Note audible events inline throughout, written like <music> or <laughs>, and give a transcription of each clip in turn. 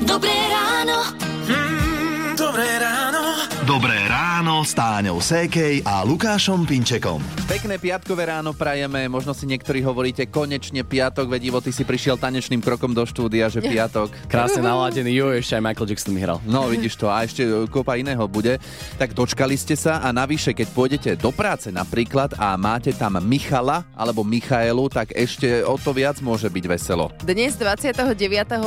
Dobré ráno. Mm, dobré ráno. Dobré ráno s Táňou Sékej a Lukášom Pinčekom. Pekné piatkové ráno prajeme, možno si niektorí hovoríte, konečne piatok, veď Ivo, ty si prišiel tanečným krokom do štúdia, že piatok. Krásne naladený, jo, ešte aj Michael Jackson mi hral. No, vidíš to, a ešte e, kopa iného bude. Tak dočkali ste sa a navyše, keď pôjdete do práce napríklad a máte tam Michala alebo Michaelu, tak ešte o to viac môže byť veselo. Dnes 29.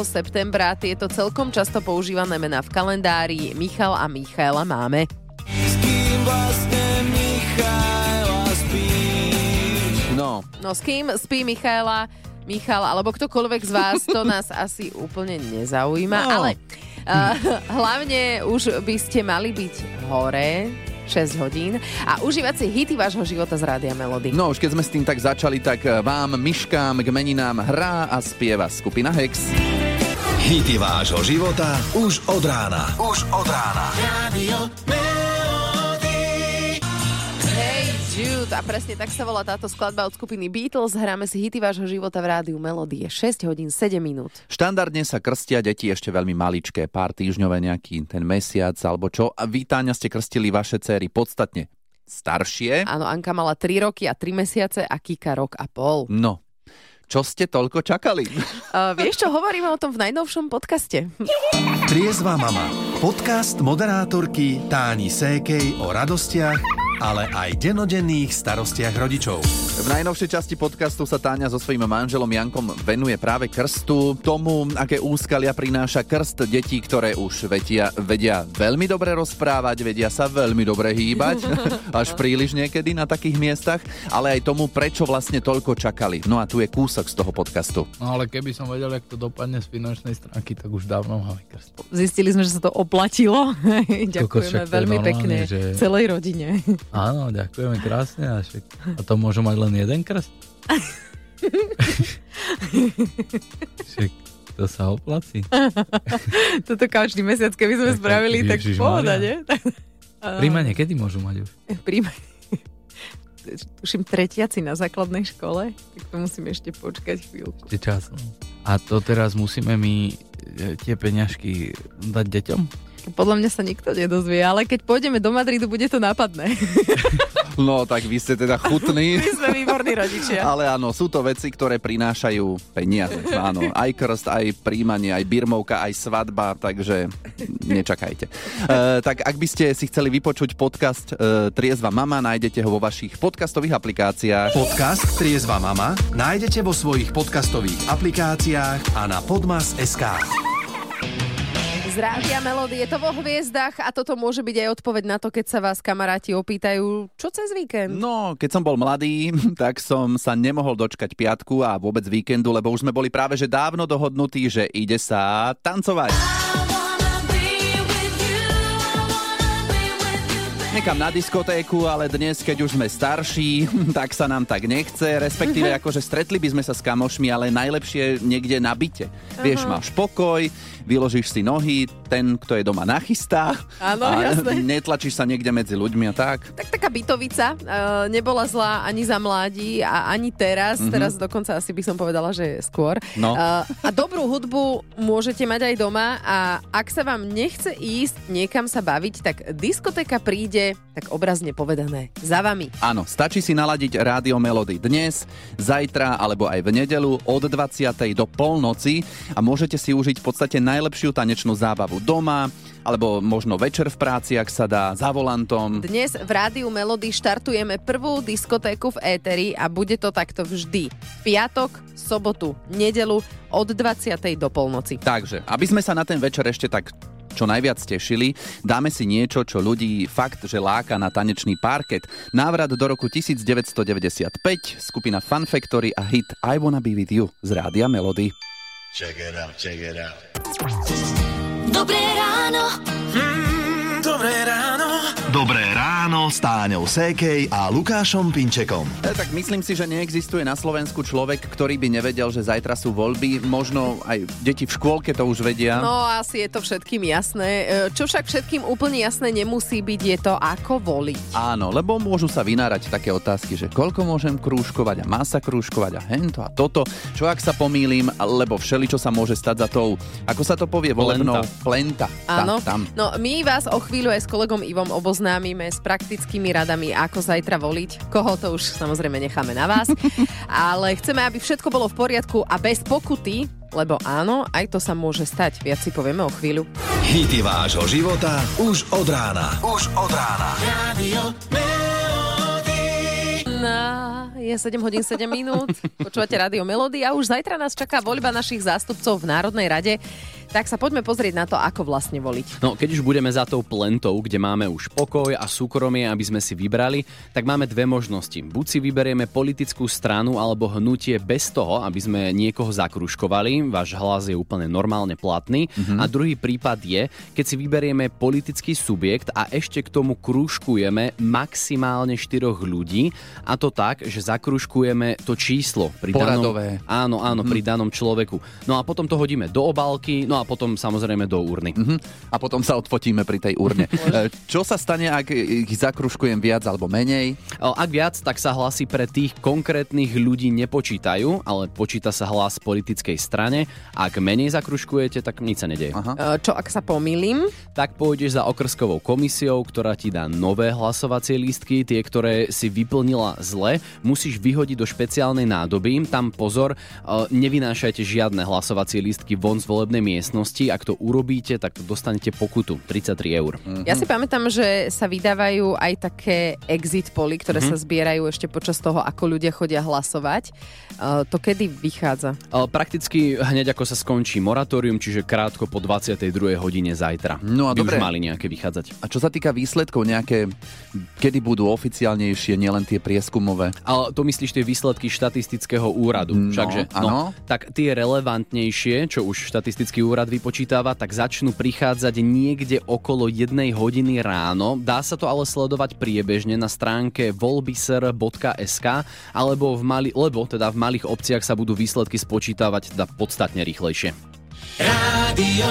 septembra tieto celkom často používané mená v kalendári Michal a Michaela máme. No, No s kým spí Michaela, Michal, alebo ktokoľvek z vás, to <laughs> nás asi úplne nezaujíma, No. ale uh, hlavne už by ste mali byť hore 6 hodín a užívať si hity vášho života z Rádia Melody. no už keď sme s tým tak začali, tak e, vám, myškám, k meninám hrá a spieva skupina Hex. Hity vášho života už od rána. Už od rána. Radio Jude, a presne tak sa volá táto skladba od skupiny Beatles. Hráme si hity vášho života v rádiu Melody. Je 6 hodín 7 minút. Štandardne sa krstia deti ešte veľmi maličké, pár týždňové nejaký ten mesiac alebo čo. A vítáňa ste krstili vaše céry podstatne staršie. Áno, Anka mala 3 roky a 3 mesiace a Kika rok a pol. No, čo ste toľko čakali? Uh, <laughs> vieš čo, hovoríme o tom v najnovšom podcaste. Triezva mama. Podcast moderátorky Táni Sékej o radostiach, ale aj denodenných starostiach rodičov. V najnovšej časti podcastu sa Táňa so svojím manželom Jankom venuje práve krstu, tomu, aké úskalia prináša krst detí, ktoré už vedia, vedia veľmi dobre rozprávať, vedia sa veľmi dobre hýbať, <laughs> až príliš niekedy na takých miestach, ale aj tomu, prečo vlastne toľko čakali. No a tu je kúsok z toho podcastu. No ale keby som vedel, jak to dopadne z finančnej stránky, tak už dávno mali krst. Zistili sme, že sa to oplatilo. <laughs> Ďakujeme veľmi normálne, pekne že- celej rodine. Áno, ďakujeme krásne. A, však, a to môžu mať len jeden krst? <laughs> však to sa oplací. <laughs> Toto každý mesiac, keby sme Tak, spravili, tak pohoda, nie? <laughs> Príjmanie, kedy môžu mať už? Príjme. Tuším tretiaci na základnej škole, tak to musím ešte počkať chvíľku. Ešte čas. no. A to teraz musíme my e, tie peňažky dať deťom? Podľa mňa sa nikto nedozvie, ale keď pôjdeme do Madridu, bude to nápadné. <laughs> No tak vy ste teda chutní. <laughs> My sme výborní rodičia. Ale áno, sú to veci, ktoré prinášajú peniaze. Áno, aj krst, aj príjmanie, aj birmovka, aj svadba, takže nečakajte. E, tak ak by ste si chceli vypočuť podcast e, Triezva mama, nájdete ho vo vašich podcastových aplikáciách. Podcast Triezva mama nájdete vo svojich podcastových aplikáciách a na podmas.sk. Z Rádia Melody je to vo hviezdach a toto môže byť aj odpoveď na to, keď sa vás kamaráti opýtajú, čo cez víkend? No, keď som bol mladý, <laughs> tak som sa nemohol dočkať piatku a vôbec víkendu, lebo už sme boli práve že dávno dohodnutí, že ide sa tancovať. Nekam na diskotéku, ale dnes, keď už sme starší, <laughs> tak sa nám tak nechce, respektíve akože stretli by sme sa s kamošmi, ale najlepšie niekde na byte. Vieš, máš pokoj, vyložíš si nohy, ten, kto je doma nachystá Áno, a jasné. <laughs> netlačíš sa niekde medzi ľuďmi a tak. Tak taká bytovica uh, nebola zlá ani za mladí a ani teraz. Mm-hmm. Teraz dokonca asi by som povedala, že skôr. No. Uh, a dobrú hudbu môžete mať aj doma a ak sa vám nechce ísť niekam sa baviť, tak diskotéka príde, tak obrazne povedané, za vami. Áno, stačí si naladiť rádio Melody dnes, zajtra alebo aj v nedelu od 20. do polnoci a môžete si užiť v podstate najlepšiu tanečnú zábavu doma, alebo možno večer v práci, ak sa dá, za volantom. Dnes v Rádiu Melody štartujeme prvú diskotéku v éteri a bude to takto vždy. Piatok, sobotu, nedelu od 20. do polnoci. Takže, aby sme sa na ten večer ešte tak čo najviac tešili, dáme si niečo, čo ľudí fakt, že láka na tanečný parket. Návrat do roku 1995, skupina Fun Factory a hit I Wanna Be With You z Rádia Melody. Check it out, check it out. Dobré ráno. Ráno. S Táňou Sékej a Lukášom Pinčekom. E, tak myslím si, že neexistuje na Slovensku človek, ktorý by nevedel, že zajtra sú voľby. Možno aj deti v škôlke to už vedia. No asi je to všetkým jasné. E, Čo však všetkým úplne jasné nemusí byť, je to ako voliť. Áno, lebo môžu sa vynárať také otázky, že koľko môžem krúžkovať a má sa krúžkovať a hento a toto. Čo ak sa pomýlim, lebo všeli, čo sa môže stať za tou, ako sa to povie, volebnou plenta. Áno. Tá, tam. No my vás o chvíľu aj s kolegom Ivom oboznámime s praktickými radami, ako zajtra voliť. Koho to už samozrejme necháme na vás. <laughs> Ale chceme, aby všetko bolo v poriadku a bez pokuty, lebo áno, aj to sa môže stať. Viac si povieme o chvíľu. Hity vášho života už od rána. Už od rána. Radio Na, je 7 hodín 7 minút. Počúvate Rádio Melody a už zajtra nás čaká voľba našich zástupcov v Národnej rade. Tak sa poďme pozrieť na to, ako vlastne voliť. No, keď už budeme za tou plentou, kde máme už pokoj a súkromie, aby sme si vybrali, tak máme dve možnosti. Buď si vyberieme politickú stranu alebo hnutie bez toho, aby sme niekoho zakruškovali, váš hlas je úplne normálne platný. Mm-hmm. A druhý prípad je, keď si vyberieme politický subjekt a ešte k tomu krúžkujeme maximálne štyroch ľudí a to tak, že zakruškujeme to číslo pri Poradové. danom, áno, áno, mm-hmm. pri danom človeku. No a potom to hodíme do obálky, no a potom samozrejme do urny. Mhm. A potom sa odfotíme pri tej urne. <laughs> E, Čo sa stane, ak ich zakruškujem viac alebo menej? O, Ak viac, tak sa hlasy pre tých konkrétnych ľudí nepočítajú, ale počíta sa hlas politickej strane. Ak menej zakruškujete, tak nič sa nedeje. Aha. E, Čo ak sa pomýlim? Tak pôjdeš za okrskovou komisiou, ktorá ti dá nové hlasovacie lístky, tie, ktoré si vyplnila zle, musíš vyhodiť do špeciálnej nádoby. Tam pozor, e, nevynášajte žiadne hlasovacie lístky von z volebnej miestnosti. Ak to urobíte, tak dostanete pokutu 33 eur. Ja si pamätám, že sa vydávajú aj také exit poly, ktoré Mhm. sa zbierajú ešte počas toho, ako ľudia chodia hlasovať. E, To kedy vychádza? Ale Prakticky hneď ako sa skončí moratórium, čiže krátko po 22. hodine zajtra. No a by dobre. už mali nejaké vychádzať. A čo sa týka výsledkov, nejaké, kedy budú oficiálnejšie, nielen tie prieskumové? Ale to myslíš tie výsledky štatistického úradu. No, Všakže, no, tak tie relevantnejšie, čo už štatistický úrad vypočítava, tak začnú prichádzať niekde okolo jednej hodiny ráno. Dá sa to ale sledovať priebežne na stránke volbyser.sk alebo v mali, lebo teda v malých obciach sa budú výsledky spočítavať teda podstatne rýchlejšie. Radio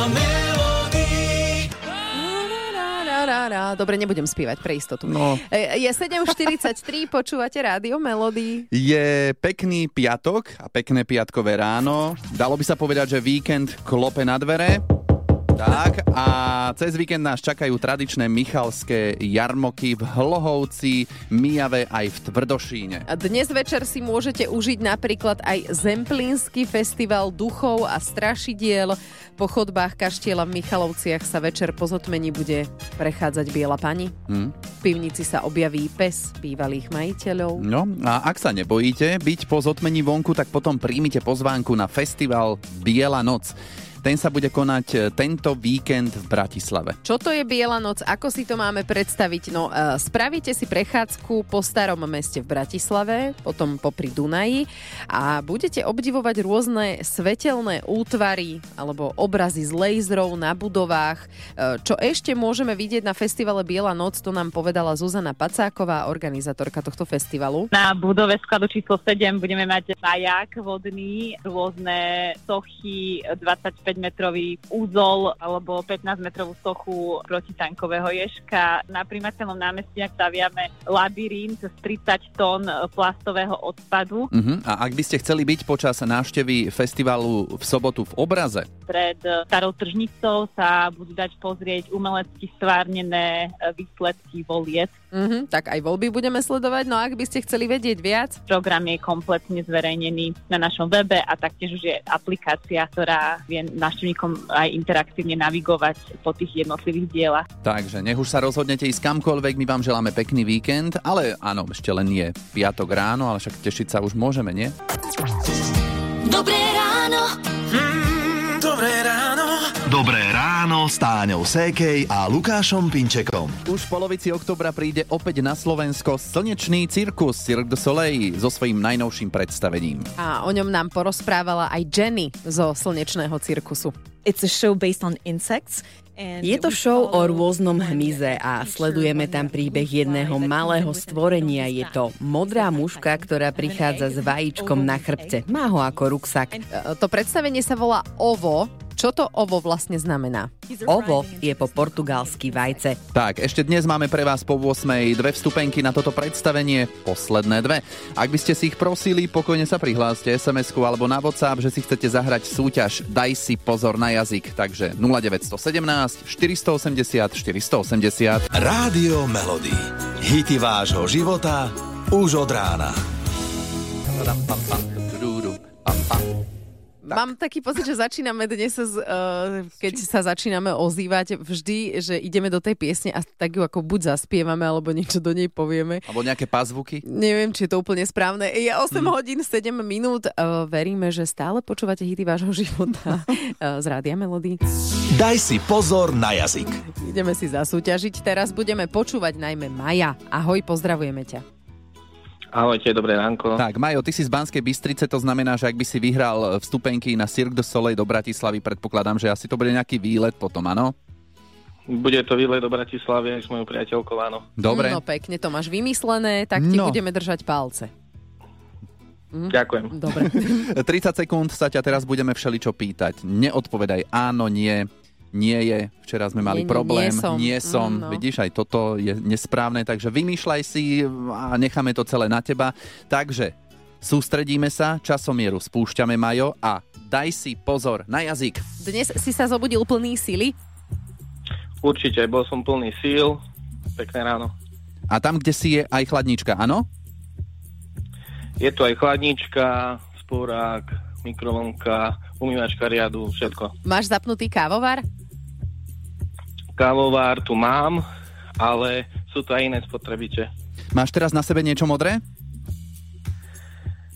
Dobre, nebudem spievať pre istotu. No. E, Je 7.43, <laughs> počúvate rádio Melody. Je pekný piatok a pekné piatkové ráno. Dalo by sa povedať, že víkend klope na dvere. Tak a cez víkend nás čakajú tradičné michalské jarmoky v Hlohovci, Mijave aj v Tvrdošíne. Dnes večer si môžete užiť napríklad aj Zemplínsky festival duchov a strašidiel. Po chodbách kaštieľa v Michalovciach sa večer po zotmení bude prechádzať biela pani. Hm? V pivnici sa objaví pes bývalých majiteľov. No a ak sa nebojíte byť po zotmení vonku, tak potom príjmite pozvánku na festival Biela noc. Ten sa bude konať e, tento víkend v Bratislave. Čo to je Biela noc? Ako si to máme predstaviť? No, e, spravíte si prechádzku po starom meste v Bratislave, potom popri Dunaji a budete obdivovať rôzne svetelné útvary alebo obrazy z laserov na budovách. E, Čo ešte môžeme vidieť na festivale Biela noc, to nám povedala Zuzana Pacáková, organizátorka tohto festivalu. Na budove skladu číslo 7 budeme mať majak vodný, rôzne sochy, 25-metrový úzol alebo 15-metrovú sochu protitankového ježka. Na primateľnom námestí staviame labyrint z 30 tón plastového odpadu. Uh-huh. A ak by ste chceli byť počas návštevy festivalu v sobotu v obraze, Pred starou tržnicou sa budú dať pozrieť umelecky stvárnené výsledky voliet. Mhm, tak aj voľby budeme sledovať, no ak by ste chceli vedieť viac, Program je kompletne zverejnený na našom webe a taktiež už je aplikácia, ktorá vie návštevníkom aj interaktívne navigovať po tých jednotlivých dielach. takže nech už sa rozhodnete ísť kamkoľvek, my vám želáme pekný víkend, ale áno, ešte len je piatok ráno, ale však tešiť sa už môžeme, nie? Dobré ráno. S Táňou Sékej a Lukášom Pinčekom. Už v polovici oktobra príde opäť na Slovensko slnečný cirkus Cirque du Soleil so svojím najnovším predstavením. A o ňom nám porozprávala aj Jenny zo Slnečného cirkusu. It's a show based on insects. Je to show o rôznom hmyze a sledujeme tam príbeh jedného malého stvorenia. Je to modrá muška, ktorá prichádza s vajíčkom na chrbte. Má ho ako ruksak. To predstavenie sa volá OVO. Čo to OVO vlastne znamená? Ovo je po portugalsky vajce. Tak, ešte dnes máme pre vás po 8. dve vstupenky na toto predstavenie, posledné dve. Ak by ste si ich prosili, pokojne sa prihláste SMS-ku alebo na WhatsApp, že si chcete zahrať súťaž Daj si pozor na jazyk. Takže 0917 480 480. Rádio Melody. Hity vášho života už od rána. Mám taký pocit, že začíname dnes, uh, keď sa začíname ozývať, vždy, že ideme do tej piesne a tak ju ako buď zaspievame, alebo niečo do nej povieme. Alebo nejaké pazvuky. Neviem, či je to úplne správne. Je 8 hodín 7 minút. Uh, veríme, že stále počúvate hity vášho <laughs> života uh, z Rádia Melody. Daj si pozor na jazyk. Ideme si zasúťažiť. Teraz budeme počúvať najmä Maja. Ahoj, pozdravujeme ťa. Ahojte, dobré ránko. Tak, Majo, ty si z Banskej Bystrice, to znamená, že ak by si vyhral vstupenky na Cirque du Soleil do Bratislavy, predpokladám, že asi to bude nejaký výlet potom, áno? Bude to výlet do Bratislavy aj s mojou priateľkou, áno. Dobre. No pekne, to máš vymyslené, tak ti No. budeme držať palce. Ďakujem. Dobre. <laughs> 30 sekúnd sa ťa teraz budeme všeličo pýtať. Neodpovedaj áno, nie, nie je. Včera sme mali Nie, problém. nie som. Nie som. Mm, no. Vidíš, aj toto je nesprávne, takže vymýšľaj si a necháme to celé na teba. Takže sústredíme sa, časomieru spúšťame, Majo, a daj si pozor na jazyk. Dnes si sa zobudil plný sily. Určite, bol som plný síl. Pekné ráno. A tam, kde si je aj chladnička, áno? Je tu aj chladnička, sporák, mikrovlnka, umývačka riadu, všetko. Máš zapnutý kávovar? Kávovár tu mám, ale sú to aj iné spotrebiče. Máš teraz na sebe niečo modré?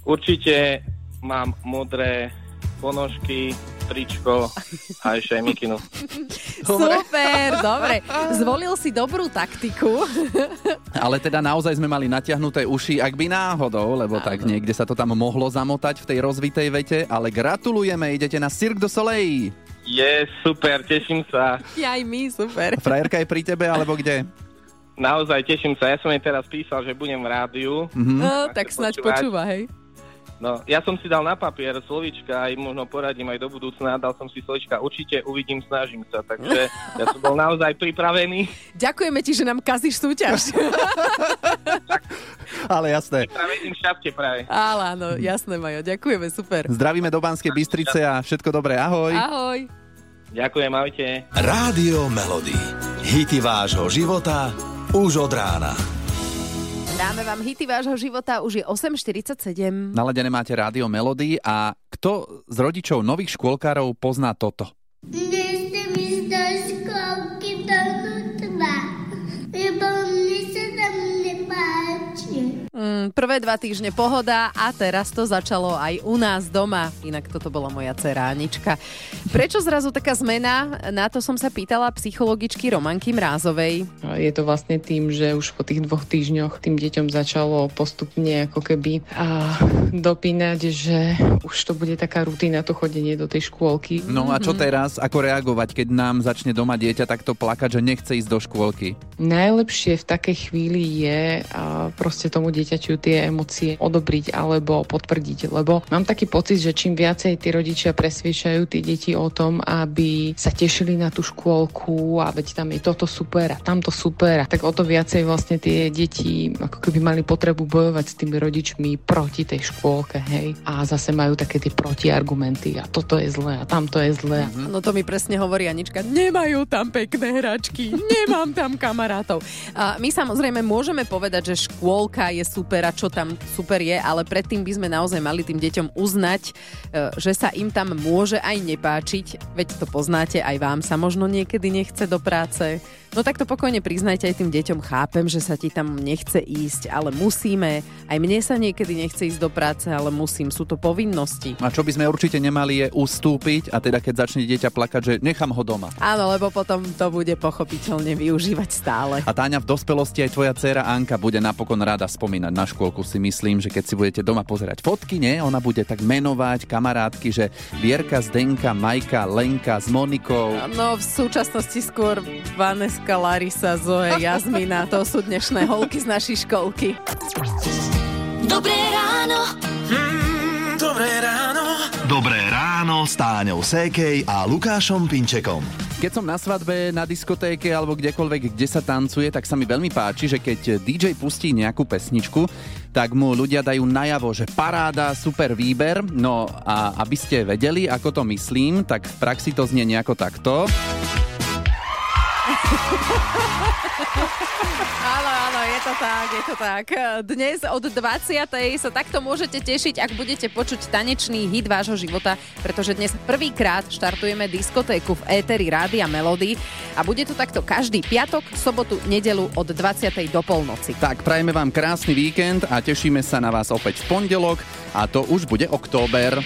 Určite mám modré ponožky, tričko a ešte aj mikinu. <laughs> Super, dobre. Zvolil si dobrú taktiku. <laughs> Ale teda naozaj sme mali natiahnuté uši, ak by náhodou, lebo tak niekde sa to tam mohlo zamotať v tej rozvitej vete, ale gratulujeme, idete na Cirque du Soleil. Je, super, teším sa. Aj my, super. Frajerka je pri tebe, alebo kde? Naozaj teším sa. Ja som jej teraz písal, že budem v rádiu. Mhm. No, tak snáď počúvať. počúva, hej. No, ja som si dal na papier slovička, aj možno poradím aj do budúcna, dal som si slovička určite, uvidím, snažím sa, takže ja som bol naozaj pripravený. Ďakujeme ti, že nám kazíš súťaž. <laughs> Ale jasné. Pripravený šťastie práve. Ale áno, jasné, Majo, ďakujeme, super. Zdravíme do Banskej Bystrice a všetko dobré, ahoj. Ahoj. Ďakujem, ahojte. Rádio Melody. Hity vášho života už od rána. Dáme vám hity vášho života, už je 8.47. Naladené máte rádio Melody a kto z rodičov nových škôlkárov pozná toto? Prvé dva týždne pohoda a teraz to začalo aj u nás doma. Inak toto bola moja dcera Anička. Prečo zrazu taká zmena? Na to som sa pýtala psychologičky Romanky Mrázovej. Je to vlastne tým, že už po tých dvoch týždňoch tým deťom začalo postupne ako keby a dopínať, že už to bude taká rutina to chodenie do tej škôlky. No a čo teraz? Ako reagovať, keď nám začne doma dieťa takto plakať, že nechce ísť do škôlky? Najlepšie v takej chvíli je a proste tomu dieťaťu tie emócie odobriť alebo potvrdiť, lebo mám taký pocit, že čím viacej tí rodičia presviečajú tie deti o tom, aby sa tešili na tú škôlku a veď tam je toto super a tamto super, tak o to viacej vlastne tie deti ako keby mali potrebu bojovať s tými rodičmi proti tej škôlke, hej. A zase majú také tie protiargumenty a toto je zlé a tamto je zlé. Mm-hmm. No to mi presne hovorí Anička, nemajú tam pekné hračky, nemám tam kamarátov. A my samozrejme môžeme povedať, že škôlka je super a čo tam super je, ale predtým by sme naozaj mali tým deťom uznať, e, že sa im tam môže aj nepáčiť, veď to poznáte, aj vám sa možno niekedy nechce do práce, No tak to pokojne priznajte aj tým deťom. Chápem, že sa ti tam nechce ísť, ale musíme. Aj mne sa niekedy nechce ísť do práce, ale musím. Sú to povinnosti. A čo by sme určite nemali je ustúpiť a teda keď začne dieťa plakať, že nechám ho doma. Áno, lebo potom to bude pochopiteľne využívať stále. A Táňa, v dospelosti aj tvoja dcéra Anka bude napokon rada spomínať na škôlku, si myslím, že keď si budete doma pozerať fotky, nie? Ona bude tak menovať kamarátky, že Vierka, Zdenka, Majka, Lenka s Monikou. No v súčasnosti skôr Vaneska, Larisa, Zoe, Jazmina, to sú dnešné holky z našej školky. Dobré ráno. Mm, dobré ráno. Dobré ráno s Táňou Sékej a Lukášom Pinčekom. Keď som na svadbe, na diskotéke alebo kdekoľvek, kde sa tancuje, tak sa mi veľmi páči, že keď DJ pustí nejakú pesničku, tak mu ľudia dajú najavo, že paráda, super výber. No a aby ste vedeli, ako to myslím, tak v praxi to znie nejako takto. Áno, áno, je to tak, je to tak. Dnes od 20. sa takto môžete tešiť, ak budete počuť tanečný hit vášho života, pretože dnes prvýkrát štartujeme diskotéku v éteri Rádia Melody a bude to takto každý piatok, sobotu, nedelu od 20. do polnoci. Tak, prajeme vám krásny víkend a tešíme sa na vás opäť v pondelok a to už bude október.